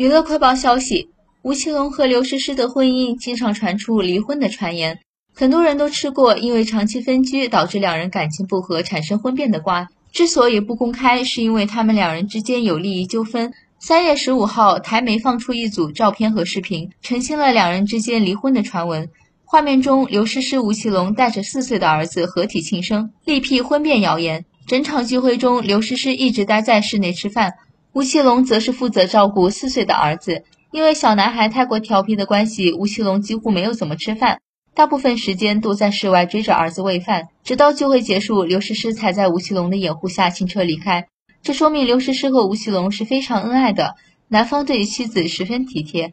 娱乐快报消息：吴奇隆和刘诗诗的婚姻经常传出离婚的传言，很多人都吃过因为长期分居导致两人感情不和产生婚变的瓜。之所以不公开，是因为他们两人之间有利益纠纷。三月十五号，台媒放出一组照片和视频，澄清了两人之间离婚的传闻。画面中，刘诗诗、吴奇隆带着四岁的儿子合体庆生，力辟婚变谣言。整场聚会中，刘诗诗一直待在室内吃饭。吴奇隆则是负责照顾四岁的儿子，因为小男孩太过调皮的关系，吴奇隆几乎没有怎么吃饭，大部分时间都在室外追着儿子喂饭。直到聚会结束，刘诗诗才在吴奇隆的掩护下乘车离开。这说明刘诗诗和吴奇隆是非常恩爱的，男方对妻子十分体贴。